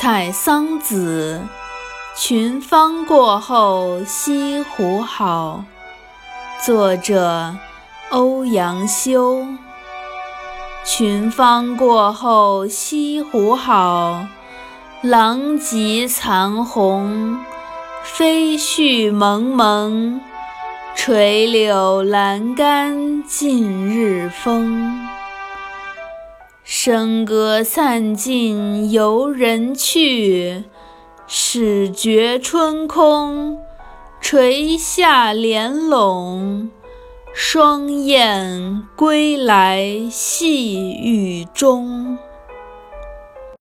采桑子，群芳过后西湖好。作者：欧阳修。群芳过后西湖好，狼藉残红，飞絮蒙蒙。垂柳阑干尽日风。笙歌散尽游人去，始觉春空。垂下帘拢，双燕归来细雨中。